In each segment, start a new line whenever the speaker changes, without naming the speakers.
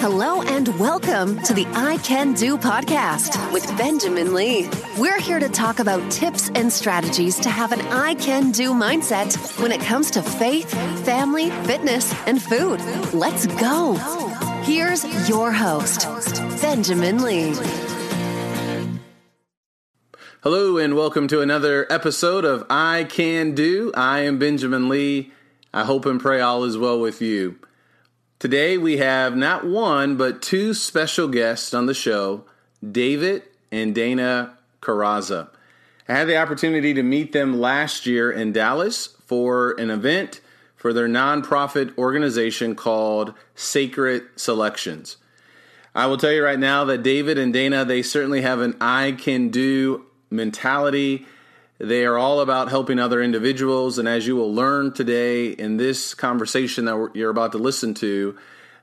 Hello and welcome to the I Can Do podcast with Benjamin Lee. We're here to talk about tips and strategies to have an I Can Do mindset when it comes to faith, family, fitness, and food. Let's go. Here's your host, Benjamin Lee.
Hello and welcome to another episode of I Can Do. I am Benjamin Lee. I hope and pray all is well with you. Today we have not one, but two special guests on the show David and Dana Carraza. I had the opportunity to meet them last year in Dallas for an event for their nonprofit organization called Sacred Selections. I will tell you right now that David and Dana, they certainly have an I can do mentality. They are all about helping other individuals. And as you will learn today in this conversation that you're about to listen to,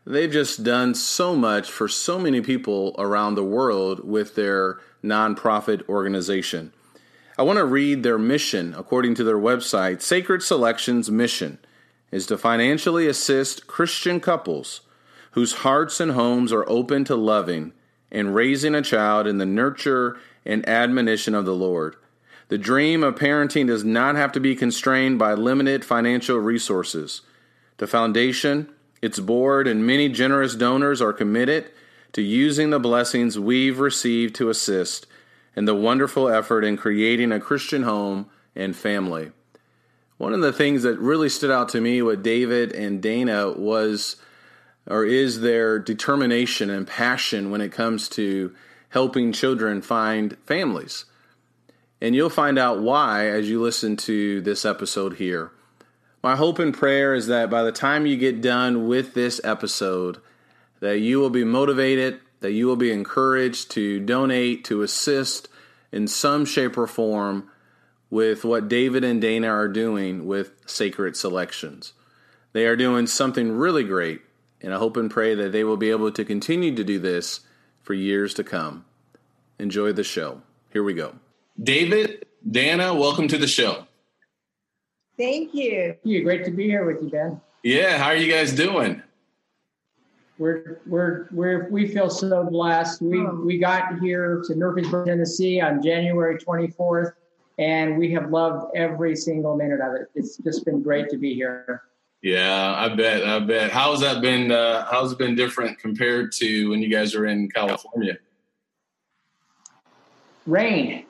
they've just done so much for so many people around the world with their nonprofit organization. I want to read their mission according to their website. Sacred Selections' mission is to financially assist Christian couples whose hearts and homes are open to loving and raising a child in the nurture and admonition of the Lord. The dream of parenting does not have to be constrained by limited financial resources. The foundation, its board, and many generous donors are committed to using the blessings we've received to assist in the wonderful effort in creating a Christian home and family. One of the things that really stood out to me with David and Dana was or is their determination and passion when it comes to helping children find families. And you'll find out why as you listen to this episode here. My hope and prayer is that by the time you get done with this episode, that you will be motivated, that you will be encouraged to donate, to assist in some shape or form with what David and Dana are doing with Sacred Selections. They are doing something really great, and I hope and pray that they will be able to continue to do this for years to come. Enjoy the show. Here we go. David, Dana, welcome to the show.
Thank you.
Thank you. Great to be here with you, Ben.
Yeah, how are you guys doing?
We're we're we're we feel so blessed. We oh. we got here to Murfreesboro, Tennessee on January 24th, and we have loved every single minute of it. It's just been great to be here.
Yeah, I bet. I bet. How's that been? Uh, how's it been different compared to when you guys are in California?
Rain.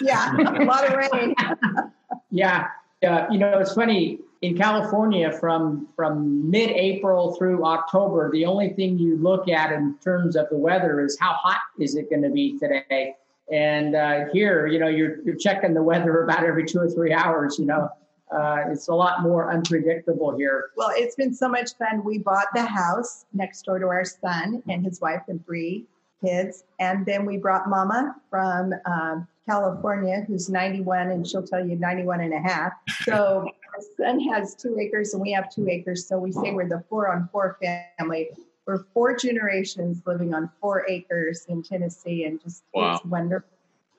yeah, a lot of rain.
yeah, uh, you know it's funny in California from from mid-April through October. The only thing you look at in terms of the weather is how hot is it going to be today. And uh, here, you know, you're you're checking the weather about every two or three hours. You know, uh, it's a lot more unpredictable here.
Well, it's been so much fun. We bought the house next door to our son and his wife and three kids. And then we brought Mama from um, California, who's 91, and she'll tell you 91 and a half. So my son has two acres and we have two acres. So we say we're the four on four family. We're four generations living on four acres in Tennessee, and just wow. it's wonderful.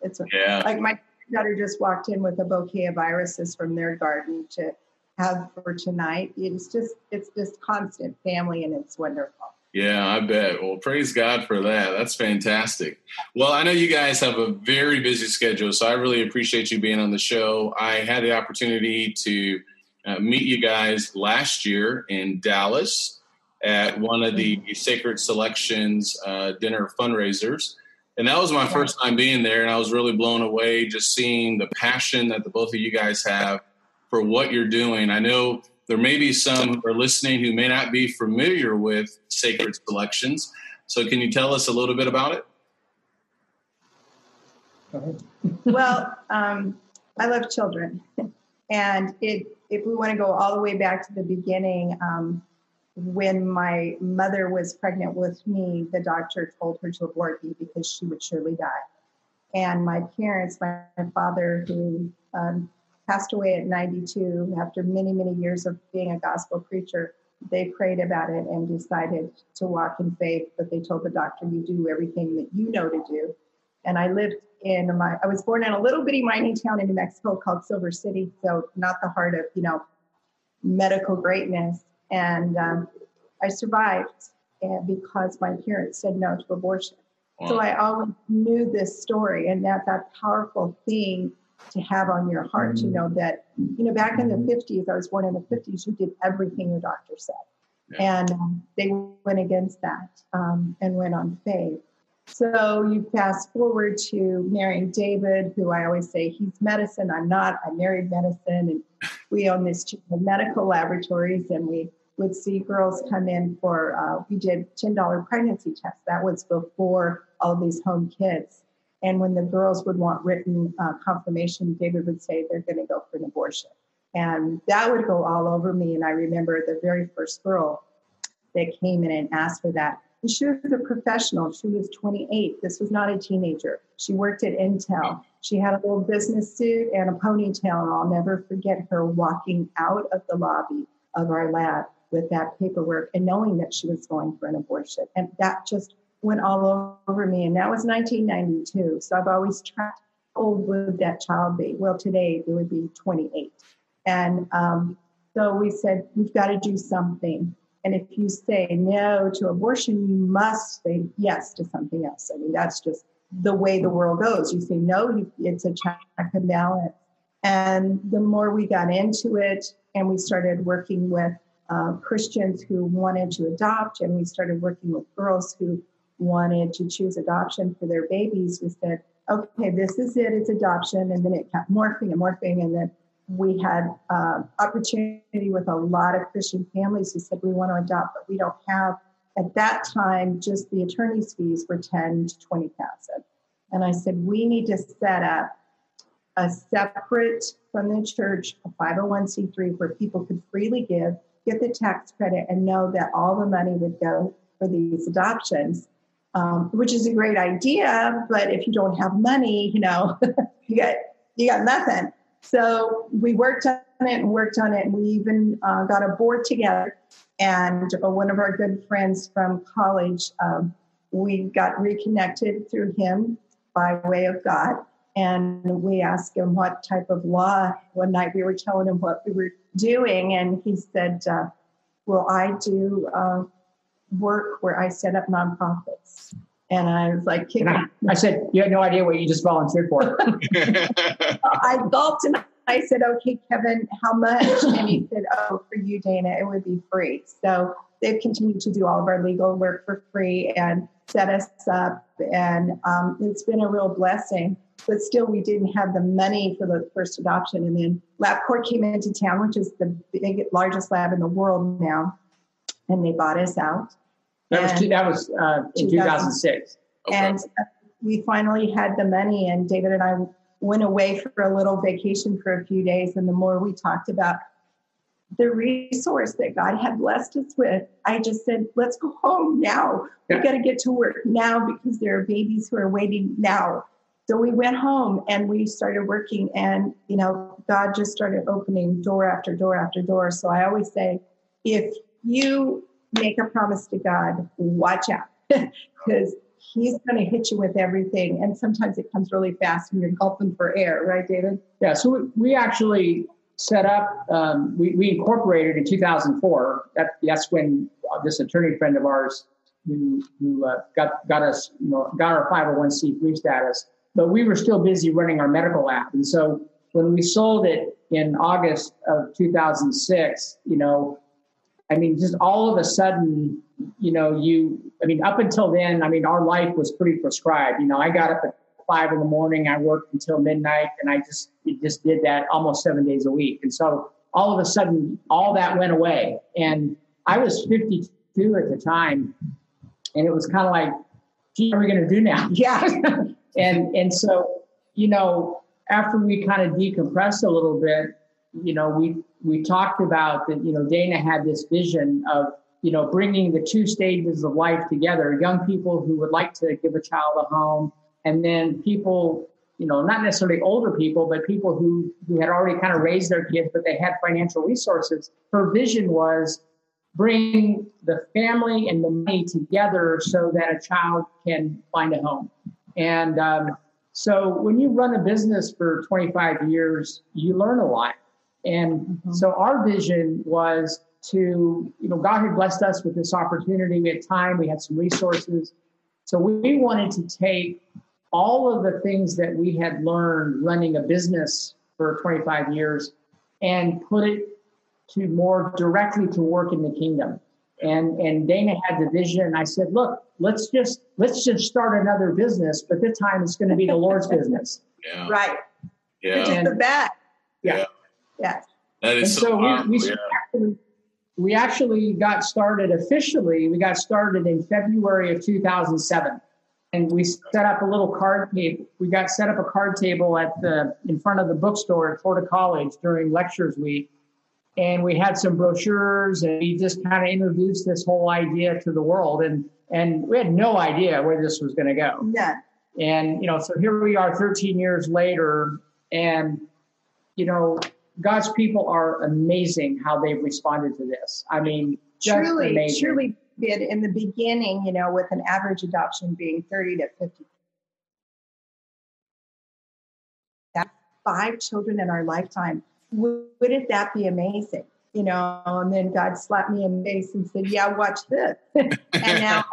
It's yeah. like my daughter just walked in with a bouquet of irises from their garden to have for tonight. It's just it's just constant family, and it's wonderful.
Yeah, I bet. Well, praise God for that. That's fantastic. Well, I know you guys have a very busy schedule, so I really appreciate you being on the show. I had the opportunity to uh, meet you guys last year in Dallas at one of the Sacred Selections uh, dinner fundraisers. And that was my first time being there, and I was really blown away just seeing the passion that the both of you guys have for what you're doing. I know there may be some who are listening who may not be familiar with sacred selections. So, can you tell us a little bit about
it? well, um, I love children, and it, if we want to go all the way back to the beginning, um, when my mother was pregnant with me, the doctor told her to abort me because she would surely die. And my parents, my, my father, who um, passed away at 92 after many, many years of being a gospel preacher, they prayed about it and decided to walk in faith. But they told the doctor, "You do everything that you know to do." And I lived in my. I was born in a little bitty mining town in New Mexico called Silver City, so not the heart of you know medical greatness. And um, I survived because my parents said no to abortion. Wow. So I always knew this story and that that powerful thing to have on your heart mm-hmm. to know that, you know, back in the 50s, I was born in the 50s, you did everything your doctor said. Yeah. And um, they went against that um, and went on faith. So you fast forward to marrying David, who I always say he's medicine. I'm not. I married medicine, and we own this medical laboratories, and we would see girls come in for. Uh, we did ten dollar pregnancy tests. That was before all these home kids. And when the girls would want written uh, confirmation, David would say they're going to go for an abortion, and that would go all over me. And I remember the very first girl that came in and asked for that And she was a professional. She was 28. This was not a teenager. She worked at Intel. She had a little business suit and a ponytail, and I'll never forget her walking out of the lobby of our lab with that paperwork and knowing that she was going for an abortion. And that just went all over me. And that was 1992. So I've always tracked how old would that child be? Well, today it would be 28. And um, so we said, we've got to do something. And if you say no to abortion, you must say yes to something else. I mean, that's just the way the world goes. You say no, it's a check and balance. And the more we got into it, and we started working with uh, Christians who wanted to adopt, and we started working with girls who wanted to choose adoption for their babies, we said, okay, this is it, it's adoption. And then it kept morphing and morphing. And then we had uh, opportunity with a lot of Christian families who said we want to adopt, but we don't have at that time just the attorney's fees were ten to twenty thousand, and I said we need to set up a separate from the church a 501c3 where people could freely give, get the tax credit, and know that all the money would go for these adoptions. Um, which is a great idea, but if you don't have money, you know, you got you got nothing. So we worked on it and worked on it. And we even uh, got a board together. And uh, one of our good friends from college, um, we got reconnected through him by way of God. And we asked him what type of law. One night we were telling him what we were doing. And he said, uh, Well, I do uh, work where I set up nonprofits. And I was like,
I, I, said, You had no idea what you just volunteered for.
I gulped and I said, Okay, Kevin, how much? And he said, Oh, for you, Dana, it would be free. So they've continued to do all of our legal work for free and set us up. And um, it's been a real blessing. But still, we didn't have the money for the first adoption. And then LabCorp came into town, which is the big, largest lab in the world now. And they bought us out
that was, two, that was uh, in 2006.
Okay. And we finally had the money, and David and I went away for a little vacation for a few days. And the more we talked about the resource that God had blessed us with, I just said, let's go home now. Yeah. We got to get to work now because there are babies who are waiting now. So we went home and we started working, and you know, God just started opening door after door after door. So I always say, if you make a promise to God, watch out because he's going to hit you with everything. And sometimes it comes really fast and you're gulping for air, right, David?
Yeah. So we actually set up, um, we, we incorporated in 2004. That, that's when this attorney friend of ours who, who uh, got, got us, you know, got our 501c3 status, but we were still busy running our medical app. And so when we sold it in August of 2006, you know, I mean, just all of a sudden, you know, you, I mean, up until then, I mean, our life was pretty prescribed. You know, I got up at five in the morning, I worked until midnight, and I just, just did that almost seven days a week. And so all of a sudden, all that went away. And I was 52 at the time, and it was kind of like, gee, what are we going to do now?
Yeah.
and, and so, you know, after we kind of decompressed a little bit, you know, we we talked about that. You know, Dana had this vision of you know, bringing the two stages of life together, young people who would like to give a child a home, and then people, you know, not necessarily older people, but people who, who had already kind of raised their kids, but they had financial resources. Her vision was bring the family and the money together so that a child can find a home. And um, so when you run a business for 25 years, you learn a lot. And mm-hmm. so our vision was to, you know, God had blessed us with this opportunity. We had time, we had some resources. So we wanted to take all of the things that we had learned running a business for 25 years and put it to more directly to work in the kingdom. And and Dana had the vision, and I said, look, let's just let's just start another business, but this time it's going to be the Lord's business.
Yeah. Right.
Yeah.
Which is the bet.
Yeah. Yeah.
Yeah.
That is and so, so we, we, yeah.
actually, we actually got started officially. We got started in February of 2007 and we set up a little card table. We got set up a card table at the in front of the bookstore at Florida College during lectures week, and we had some brochures, and we just kind of introduced this whole idea to the world, and and we had no idea where this was going to go.
Yeah.
And you know, so here we are, 13 years later, and you know, God's people are amazing how they've responded to this. I mean,
truly,
amazing.
truly did in the beginning, you know, with an average adoption being 30 to 50. That five children in our lifetime, wouldn't that be amazing? You know, and then God slapped me in the face and said, Yeah, watch this. and now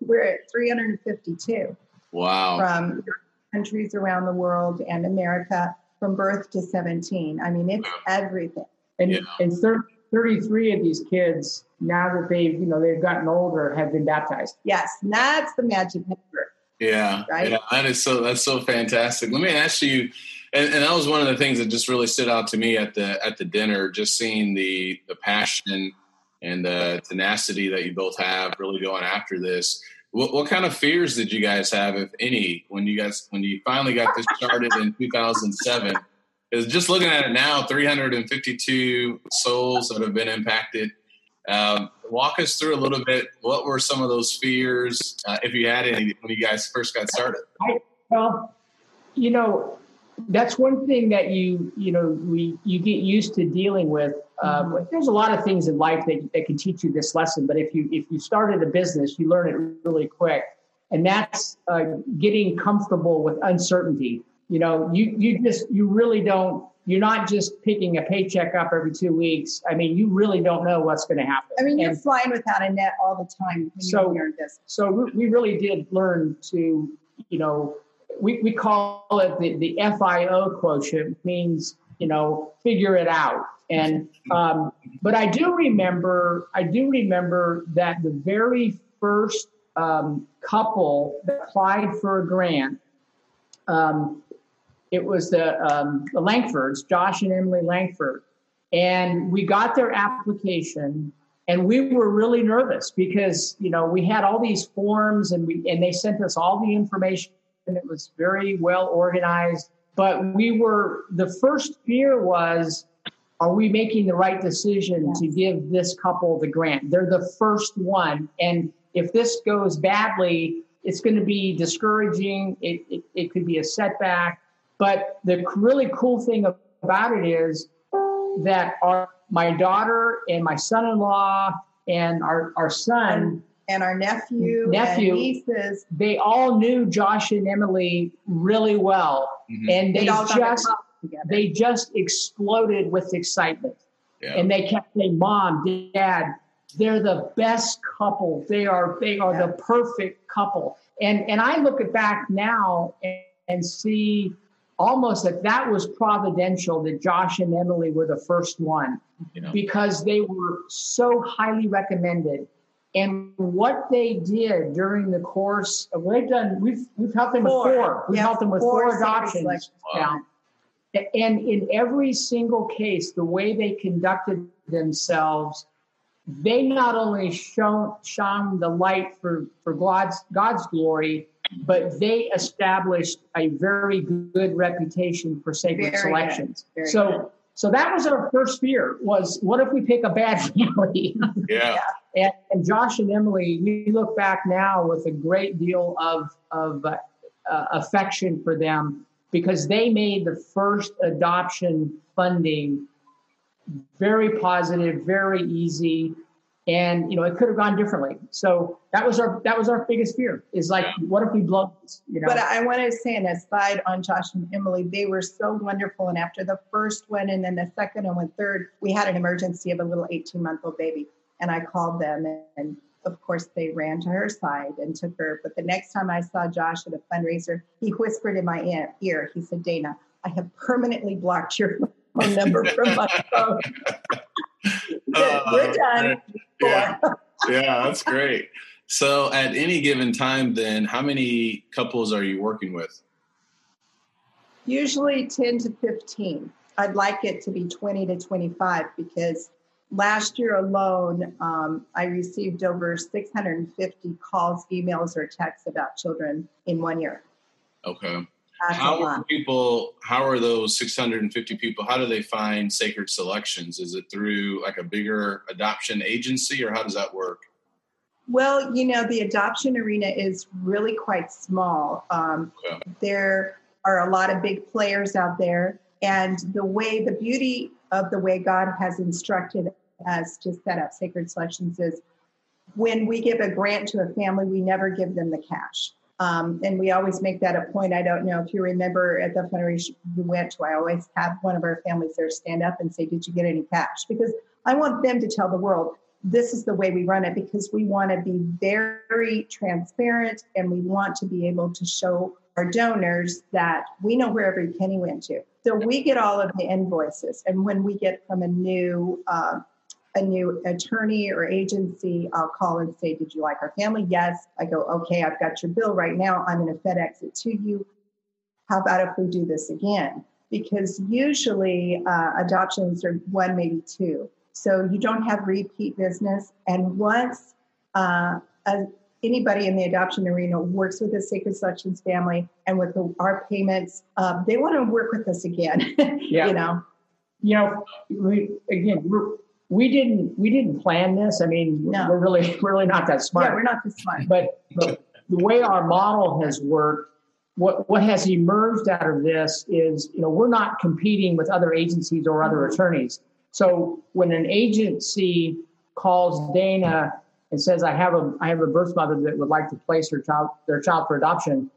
we're at 352.
Wow.
From countries around the world and America from birth to 17. I mean, it's everything.
And, yeah. and 33 of these kids now that they've you know they've gotten older have been baptized.
Yes that's the magic number.
Yeah. Right? Yeah, that is so that's so fantastic. Let me ask you and, and, that was one of the things that just really stood out to me at the at the dinner just seeing the the passion and the tenacity that you both have really going after this what, what kind of fears did you guys have if any when you guys when you finally got this started in 2007 is just looking at it now 352 souls that have been impacted um, walk us through a little bit. What were some of those fears, uh, if you had any, when you guys first got started?
I, well, you know, that's one thing that you you know we you get used to dealing with. Um, mm-hmm. There's a lot of things in life that, that can teach you this lesson, but if you if you started a business, you learn it really quick, and that's uh, getting comfortable with uncertainty. You know, you you just you really don't you're not just picking a paycheck up every two weeks. I mean, you really don't know what's going to happen.
I mean, you're and flying without a net all the time.
so, so we really did learn to, you know, we, we call it the, the FIO quotient means, you know, figure it out. And, um, but I do remember, I do remember that the very first um, couple that applied for a grant, um, it was the, um, the Langfords, Josh and Emily Langford. And we got their application and we were really nervous because, you know, we had all these forms and we, and they sent us all the information and it was very well organized. But we were, the first fear was, are we making the right decision yes. to give this couple the grant? They're the first one. And if this goes badly, it's going to be discouraging. It, it, it could be a setback. But the really cool thing about it is that our my daughter and my son-in-law and our, our son
and our nephew,
nephew
and nieces,
they all knew Josh and Emily really well, mm-hmm. and they, just they just exploded with excitement, yeah. and they kept saying, "Mom, Dad, they're the best couple. They are they are yeah. the perfect couple." And and I look at back now and, and see almost that that was providential that Josh and Emily were the first one yeah. because they were so highly recommended. And what they did during the course of what they've done, we've we've helped them four. with four. We've yeah, helped them with four, four adoptions wow. now. And in every single case, the way they conducted themselves, they not only shone shone the light for, for God's God's glory, but they established a very good reputation for sacred very selections. so, good. so that was our first fear was what if we pick a bad family?
Yeah.
and, and Josh and Emily, we look back now with a great deal of, of uh, uh, affection for them because they made the first adoption funding very positive, very easy, and you know it could have gone differently. So that was our that was our biggest fear is like, what if we blow this? You know.
But I want to say an aside on Josh and Emily, they were so wonderful. And after the first one, and then the second and one third, we had an emergency of a little 18 month old baby, and I called them, and of course they ran to her side and took her. But the next time I saw Josh at a fundraiser, he whispered in my ear, he said, "Dana, I have permanently blocked your phone number from my phone."
Uh,
We're done.
Yeah. yeah, that's great. So, at any given time, then, how many couples are you working with?
Usually 10 to 15. I'd like it to be 20 to 25 because last year alone, um, I received over 650 calls, emails, or texts about children in one year.
Okay.
That's
how are people how are those 650 people how do they find sacred selections is it through like a bigger adoption agency or how does that work
Well, you know, the adoption arena is really quite small. Um,
Yeah.
There are a lot of big players out there. And the way, the beauty of the way God has instructed us to set up sacred selections is when we give a grant to a family, we never give them the cash. Um, and we always make that a point. I don't know if you remember at the fundraiser you went to, I always have one of our families there stand up and say, Did you get any cash? Because I want them to tell the world this is the way we run it because we want to be very transparent and we want to be able to show our donors that we know where every penny went to. So we get all of the invoices, and when we get from a new uh, a new attorney or agency, I'll call and say, "Did you like our family?" Yes. I go, "Okay, I've got your bill right now. I'm going to FedEx it to you. How about if we do this again?" Because usually uh, adoptions are one, maybe two. So you don't have repeat business. And once uh, a, anybody in the adoption arena works with the Sacred Selections family and with the, our payments, uh, they want to work with us again.
Yeah.
you know,
you know, we again we're, we didn't we didn't plan this. I mean,
No.
we're really we're really not that smart.
yeah, we're not this smart.
but, but the way our model has worked, what what has emerged out of this is, you know, we're not competing with other agencies or other mm-hmm. attorneys. So when an agency calls Dana and says, "I have a I have a birth mother that would like to place her child their child for adoption,"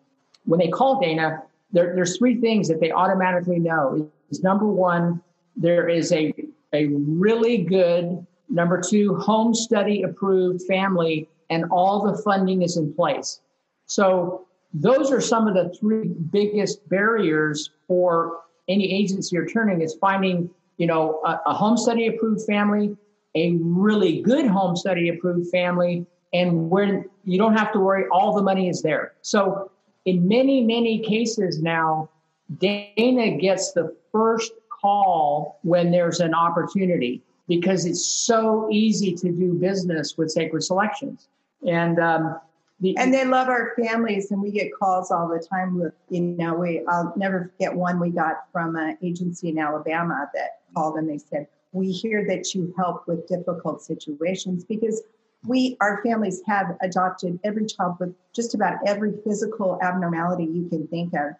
when they call Dana, there, there's three things that they automatically know. Is number one, there is a a really good number two home study approved family and all the funding is in place. So those are some of the three biggest barriers for any agency or turning is finding you know a, a home study approved family a really good home study approved family and where you don't have to worry all the money is there. So in many many cases now dana gets the first call when there's an opportunity because it's so easy to do business with sacred selections and um, the,
And they love our families, and we get calls all the time. With you know, we I'll never forget one we got from an agency in Alabama that called and they said, "We hear that you help with difficult situations because we our families have adopted every child with just about every physical abnormality you can think of."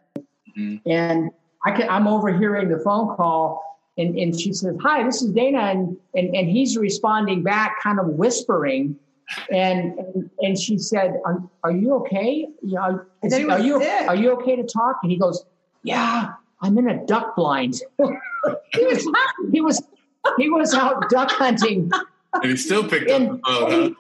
and I can, I'm overhearing the phone call, and, and she says, "Hi, this is Dana," and, and and he's responding back, kind of whispering, and and, and she said, "Are, are you okay? You know,
I thought he was
are you
sick.
are you okay to talk?" And he goes, "Yeah, I'm in a duck blind." he was he was he was out duck hunting,
And he still picked up the phone,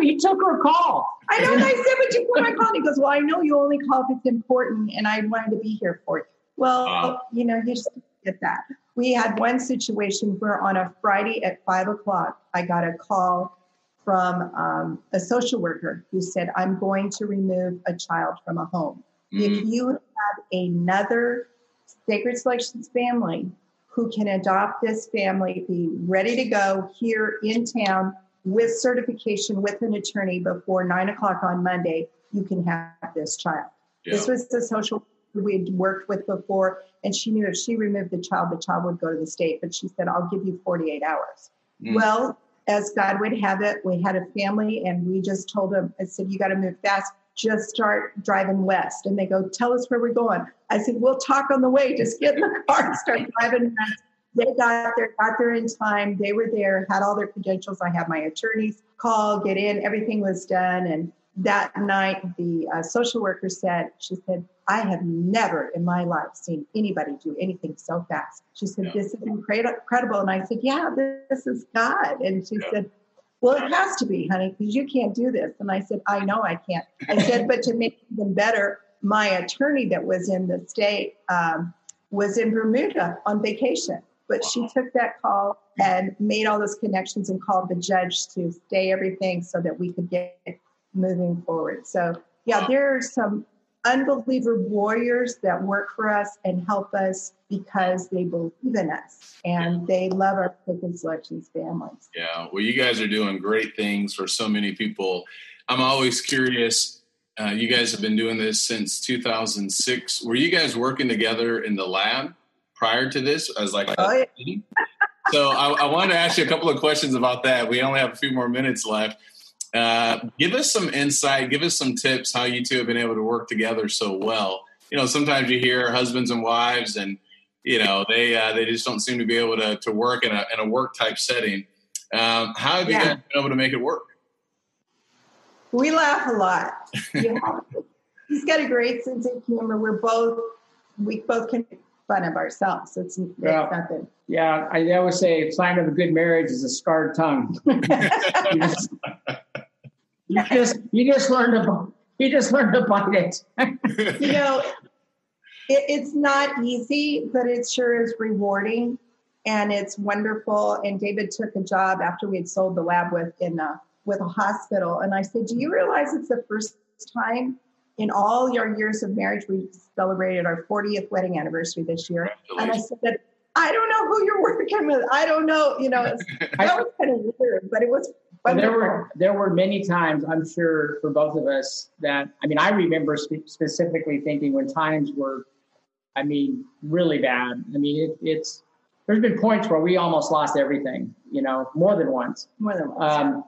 he took her call.
I know. And I said, "But you put my call." And he goes, "Well, I know you only call if it's important, and I wanted to be here for it." Well,
Wow.
you know, you just get that. We had one situation where on a Friday at five o'clock, I got a call from um, a social worker who said, "I'm going to remove a child from a home. If
Mhm.
you have another Sacred Selections family who can adopt this family, be ready to go here in town with certification with an attorney before nine o'clock on Monday, you can have this child.
Yeah.
This was the social we had worked with before. And she knew if she removed the child, the child would go to the state. But she said, I'll give you 48 hours. Mm. Well, as God would have it, we had a family and we just told them, I said, you got to move fast. Just start driving west. And they go, tell us where we're going. I said, we'll talk on the way. Just get in the car and start driving west. They got there, got there in time. They were there, had all their credentials. I had my attorneys call, get in, everything was done. And that night, the uh, social worker said, she said, I have never in my life seen anybody do anything so fast. She said, yeah. This is incredible. And I said, Yeah, this is God. And she yeah. said, Well, it has to be, honey, because you can't do this. And I said, I know I can't. I said, But to make it even better, my attorney that was in the state um, was in Bermuda on vacation. But she took that call and made all those connections and called the judge to stay everything so that we could get moving forward. So, yeah, there are some unbeliever warriors that work for us and help us because they believe in us and they love our pick and selections families.
Yeah, well, you guys are doing great things for so many people. I'm always curious. Uh, you guys have been doing this since 2006. Were you guys working together in the lab prior to this as like? Oh, yeah. so I, I wanted to ask you a couple of questions about that. We only have a few more minutes left. Uh, give us some insight, give us some tips how you two have been able to work together so well. You know, sometimes you hear husbands and wives, and you know they uh, they just don't seem to be able to to work in a in a work type setting. Um, how have you guys been able to make it work?
We laugh a lot. He's got a great sense of humor. We're both we both can fun of ourselves. It's, it's yeah. nothing.
Yeah, I always say sign of a good marriage is a scarred tongue. You just you just learned to you just learned to bite it.
you know, it, it's not easy, but it sure is rewarding, and it's wonderful. And David took a job after we had sold the lab with in a, with a hospital, and I said, "Do you realize it's the first time in all your years of marriage we celebrated our 40th wedding anniversary this year?" And I said, I don't know who you're working with. I don't know. You know, that was kind of weird, but it was
there were there were many times I'm sure for both of us that I mean I remember spe- specifically thinking when times were I mean really bad. I mean it, it's there's been points where we almost lost everything. You know more than once.
More than once. Um,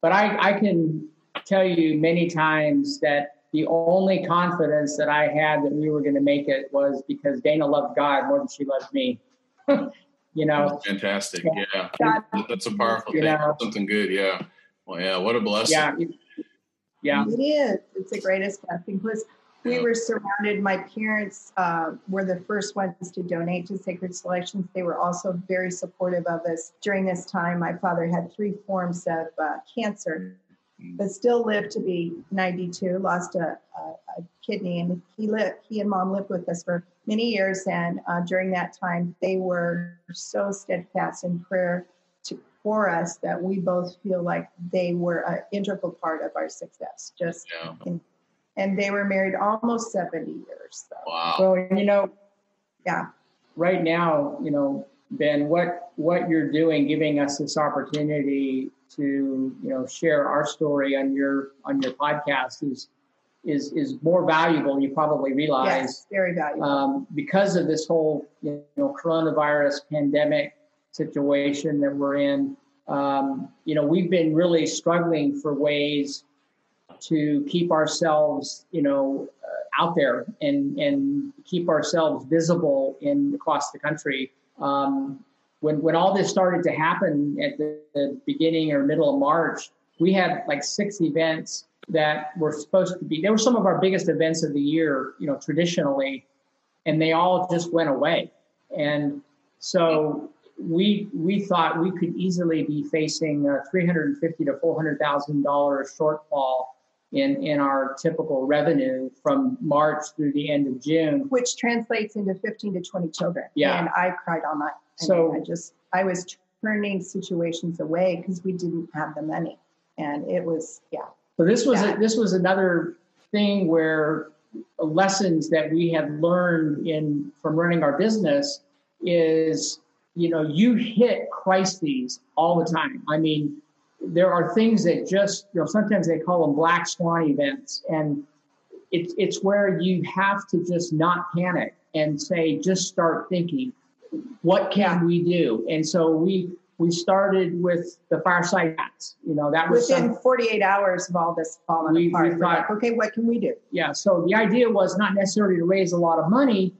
but I I can tell you many times that the only confidence that I had that we were going to make it was because Dana loved God more than she loved me. you know?
Fantastic yeah, yeah. that's a powerful thing know, something good yeah. Well yeah what a blessing.
Yeah yeah.
It is it's the greatest blessing. Plus we were surrounded my parents uh, were the first ones to donate to sacred selections. They were also very supportive of us. During this time my father had three forms of uh, cancer. But still lived to be 92 lost a, a, a kidney and he lived he and mom lived with us for many years. And uh, during that time, they were so steadfast in prayer to, for us that we both feel like they were an integral part of our success. Just yeah. in, and they were married almost 70 years.
So. Wow.
So, you know,
yeah.
Right now, you know, Ben, what what you're doing, giving us this opportunity to, you know, share our story on your on your podcast is is is more valuable. You probably realize
yes, very valuable um,
because of this whole you know coronavirus pandemic situation that we're in. Um, you know, we've been really struggling for ways to keep ourselves, you know, uh, out there and and keep ourselves visible in across the country. Um, when when all this started to happen at the, the beginning or middle of March, we had like six events that were supposed to be they were some of our biggest events of the year you know traditionally and they all just went away and so we we thought we could easily be facing a 350 to 400 thousand dollar shortfall in in our typical revenue from March through the end of June,
which translates into 15 to 20 children.
Yeah,
and I cried all night. I so mean, I just I was turning situations away because we didn't have the money, and it was yeah.
So this was a, this was another thing where lessons that we had learned in from running our business is you know you hit crises all the time. I mean, there are things that just you know sometimes they call them black swan events, and it's it's where you have to just not panic and say, just start thinking, what can we do? And so we we started with the fireside chats. You know, that was
Within
some,
48 hours of all this falling
We- we
apart, we're
thought-
like, okay, what can we do?
yeah. So the idea was not necessarily to raise a lot of money,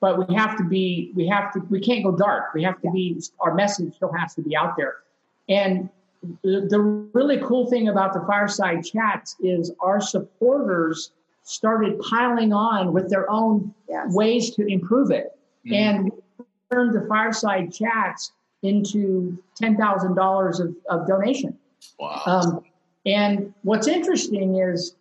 but we have to be, we have to, we can't go dark. We have to be, our message still has to be out there. And the, the really cool thing about the fireside chats is our supporters started piling on with their own
Yes.
ways to improve it. Mm-hmm. And we turned the fireside chats into $10,000 of, of donation.
Wow.
Um, and what's interesting is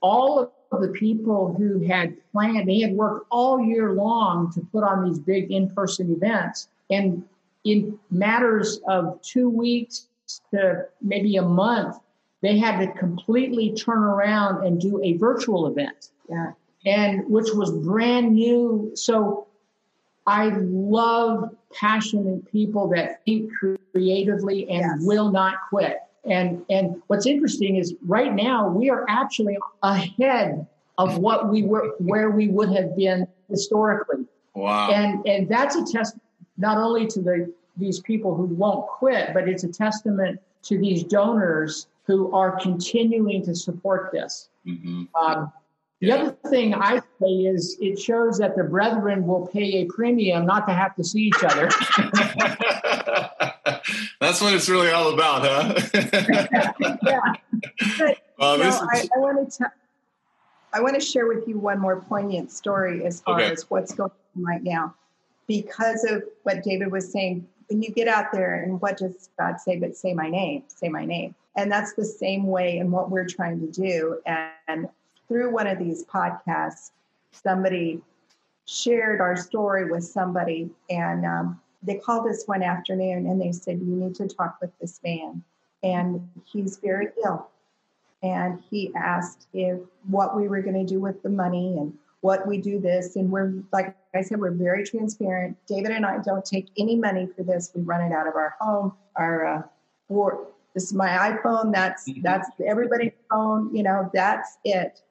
all of the people who had planned, they had worked all year long to put on these big in person events. And in matters of two weeks to maybe a month, they had to completely turn around and do a virtual event
Yeah.
and which was brand new. So I love passionate people that think creatively and
Yes.
will not quit. And and what's interesting is right now we are actually ahead of what we were where we would have been historically.
wow.
And and that's a test not only to the these people who won't quit, but it's a testament to these donors who are continuing to support this.
Mhm.
Um, the other thing I say is it shows that the brethren will pay a premium not to have to see each other.
That's what it's really all about, huh?
Yeah. But,
Well, this
know,
is-
I, I want to I want to share with you one more poignant story as far
Okay.
as what's going on right now. Because of what David was saying, when you get out there and what does God say but say my name, say my name. And that's the same way in what we're trying to do. And through one of these podcasts, somebody shared our story with somebody and um, they called us one afternoon and they said, You need to talk with this man. And he's very ill and he asked if what we were going to do with the money and what we do this and we're like i said we're very transparent david and i don't take any money for this we run it out of our home our uh, this is my iphone that's
Mhm.
that's everybody's phone you know that's it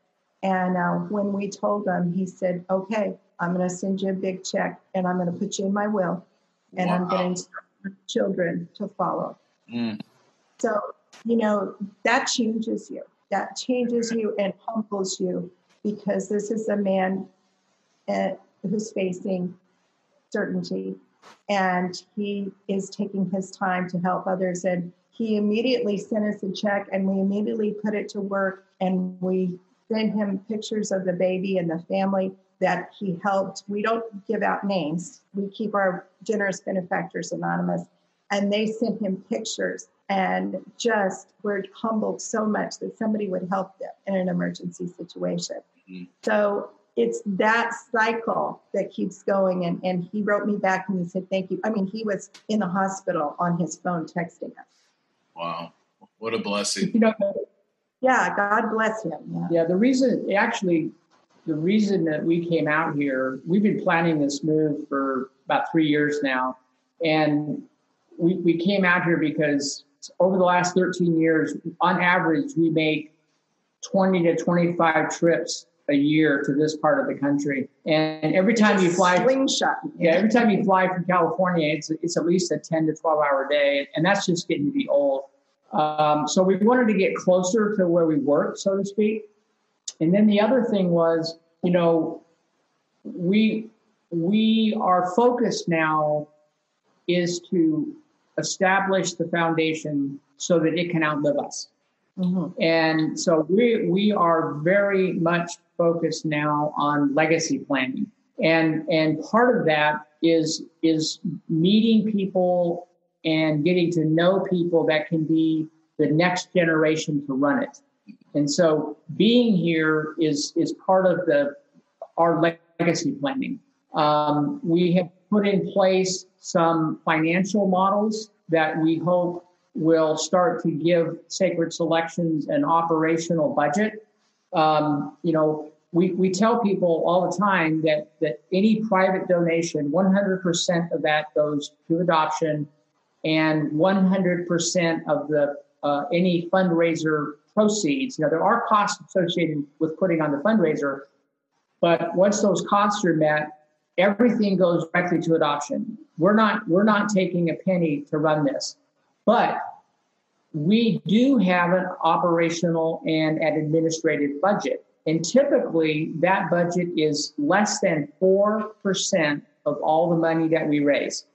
and uh, when we told him he said okay i'm going to send you a big check and i'm going to put you in my will and i'm going to instruct my children to follow
Mm.
so, you know, that changes you. That changes you and humbles you because this is a man uh, who's facing certainty and he is taking his time to help others. And he immediately sent us a check and we immediately put it to work and we sent him pictures of the baby and the family that he helped. We don't give out names, we keep our generous benefactors anonymous and they sent him pictures and just were humbled so much that somebody would help them in an emergency situation.
Mhm.
So it's that cycle that keeps going. And, and he wrote me back and he said, Thank you. I mean, he was in the hospital on his phone texting us.
Wow. What a blessing.
you know,
Yeah, God bless him. Yeah.
yeah, the reason actually the reason that we came out here, we've been planning this move for about three years now. And we, we came out here because over the last 13 years, on average, we make 20 to 25 trips a year to this part of the country. And every time you fly,
Slingshot.
yeah, every time you fly from California, it's it's at least a 10 to 12 hour day, and that's just getting to be old. Um, so we wanted to get closer to where we work, so to speak. And then the other thing was, you know, we we are focused now is to establish the foundation so that it can outlive us.
Mhm.
And so we we are very much focused now on legacy planning. And and part of that is is meeting people and getting to know people that can be the next generation to run it. And so being here is is part of the our legacy planning. Um, we have put in place some financial models that we hope will start to give Sacred Selections an operational budget. Um, you know, we, we tell people all the time that, that any private donation, 100% of that goes to adoption, and 100% of the uh, any fundraiser proceeds. Now there are costs associated with putting on the fundraiser, but once those costs are met, everything goes directly to adoption. We're not we're not taking a penny to run this, but we do have an operational and an administrative budget. And typically that budget is less than 4% of all the money that we raise.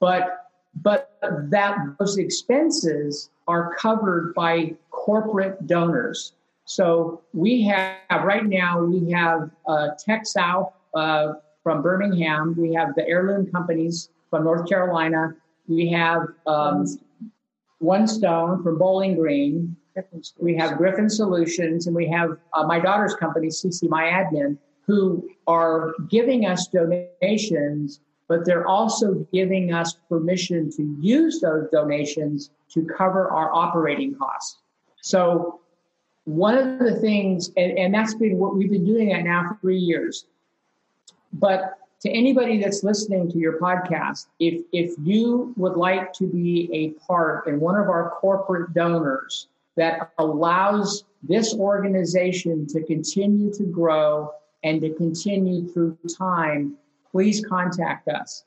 But but that those expenses are covered by corporate donors. So we have right now we have uh, South uh, from Birmingham. We have the Heirloom Companies from North Carolina. We have um, One Stone from Bowling Green. We have Griffin Solutions, and we have uh, my daughter's company, CC My Admin, who are giving us donations, but they're also giving us permission to use those donations to cover our operating costs. So one of the things, and, and that's been what we've been doing that now for three years. But to anybody that's listening to your podcast, if if you would like to be a part and one of our corporate donors that allows this organization to continue to grow and to continue through time, please contact us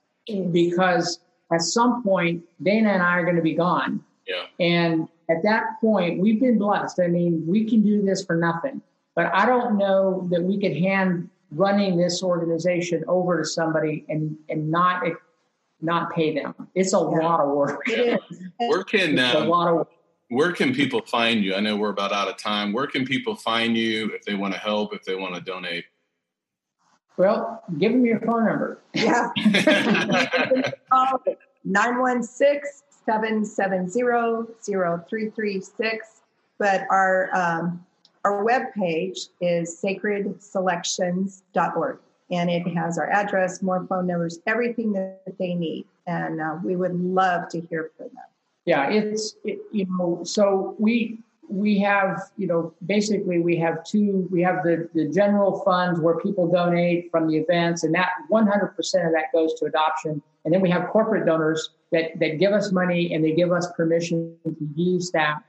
because at some point Dana and I are going to be gone.
Yeah.
And at that point, we've been blessed. I mean, we can do this for nothing. But I don't know that we could hand running this organization over to somebody and and not not pay them. It's a yeah. lot of work.
Where can um, a lot of work. where can people find you? I know we're about out of time. Where can people find you if they want to help, if they want to donate?
Well, give them your phone number.
Yeah. 916 770 0336. But our, um, our webpage is sacredselections.org. And it has our address, more phone numbers, everything that they need. And uh, we would love to hear from them.
Yeah, it's, it, you know, so we, we have, you know, basically we have two, we have the, the general funds where people donate from the events and that 100% of that goes to adoption. And then we have corporate donors that, that give us money and they give us permission to use that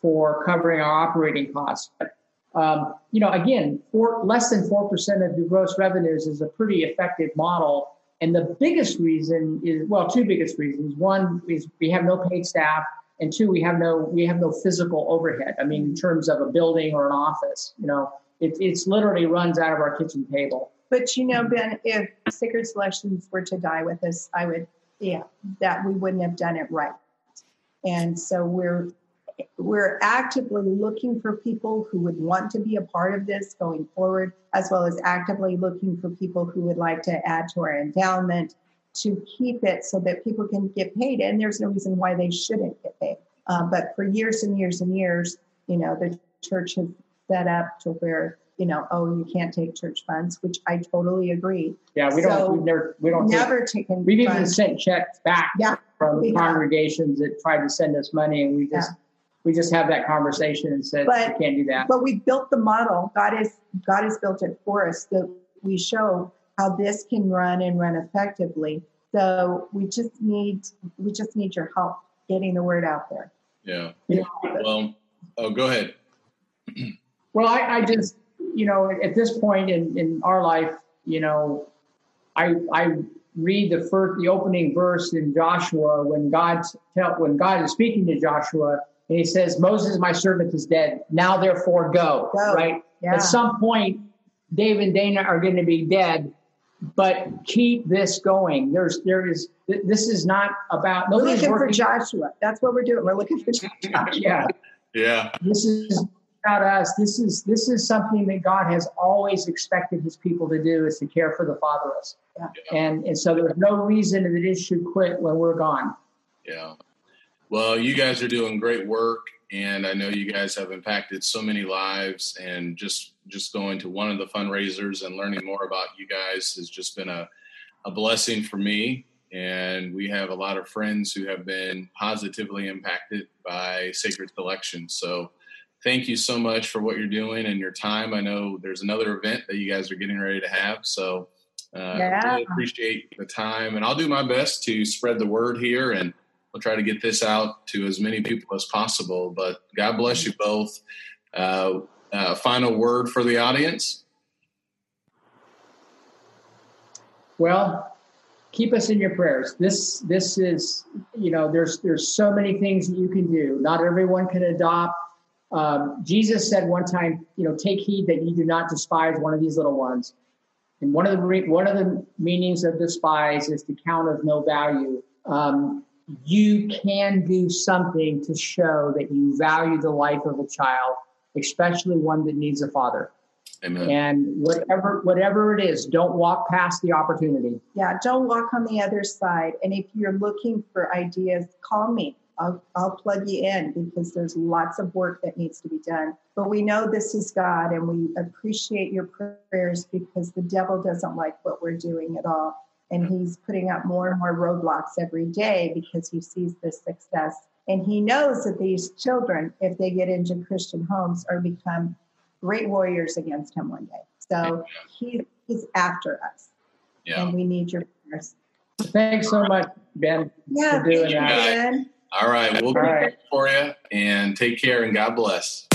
for covering our operating costs. But, um, you know, again, for less than 4% of your gross revenues is a pretty effective model. And the biggest reason is, well, two biggest reasons. One is we have no paid staff and two, we have no we have no physical overhead. I mean, in terms of a building or an office, you know, it, it's literally runs out of our kitchen table.
But you know, Ben, if Sacred Selections were to die with us, I would, yeah, that we wouldn't have done it right. And so we're we're actively looking for people who would want to be a part of this going forward, as well as actively looking for people who would like to add to our endowment to keep it so that people can get paid. And there's no reason why they shouldn't get. Um, but for years and years and years, you know, the church has set up to where you know, oh, you can't take church funds, which I totally agree.
Yeah, we so don't. We've never. We don't.
Never take, taken.
We've funds. even sent checks back yeah, from congregations have. that tried to send us money, and we just. Yeah. We just have that conversation and said but, we can't do that.
But we built the model. God is God has built it for us that we show how this can run and run effectively. So we just need we just need your help getting the word out there.
Yeah. yeah. Well, oh, go ahead.
well, I, I just you know at this point in in our life, you know, I I read the first the opening verse in Joshua when God tell when God is speaking to Joshua and he says, Moses, my servant, is dead. Now therefore go. go. Right? Yeah. At some point, Dave and Dana are going to be dead but keep this going. There's there is this is not about
we're looking working. for Joshua. That's what we're doing. We're looking for Joshua.
yeah.
Yeah.
This is about us. This is this is something that God has always expected his people to do is to care for the fatherless. Yeah. And and so there's no reason that it should quit when we're gone.
Yeah. Well, you guys are doing great work and I know you guys have impacted so many lives. And just just going to one of the fundraisers and learning more about you guys has just been a a blessing for me. And we have a lot of friends who have been positively impacted by Sacred Selection. So thank you so much for what you're doing and your time. I know there's another event that you guys are getting ready to have. So uh, yeah. really appreciate the time. And I'll do my best to spread the word here and we'll try to get this out to as many people as possible. But God bless you both. Uh, uh, final word for the audience.
Well, keep us in your prayers. This this is you know there's there's so many things that you can do. Not everyone can adopt. Um, Jesus said one time, you know, take heed that you do not despise one of these little ones. And one of the one of the meanings of despise is to count of no value. Um, you can do something to show that you value the life of a child, especially one that needs a father. Amen. And whatever whatever it is, don't walk past the opportunity.
Yeah, don't walk on the other side. And if you're looking for ideas, call me. I'll, I'll plug you in because there's lots of work that needs to be done. But we know this is God and we appreciate your prayers because the devil doesn't like what we're doing at all. And he's putting up more and more roadblocks every day because he sees this success. And he knows that these children, if they get into Christian homes, are become great warriors against him one day. So he, he's after us. Yeah. And we need your prayers.
Thanks so much, Ben,
yeah,
for doing that.
Ben. All right. We'll be right. for you and take care and God bless.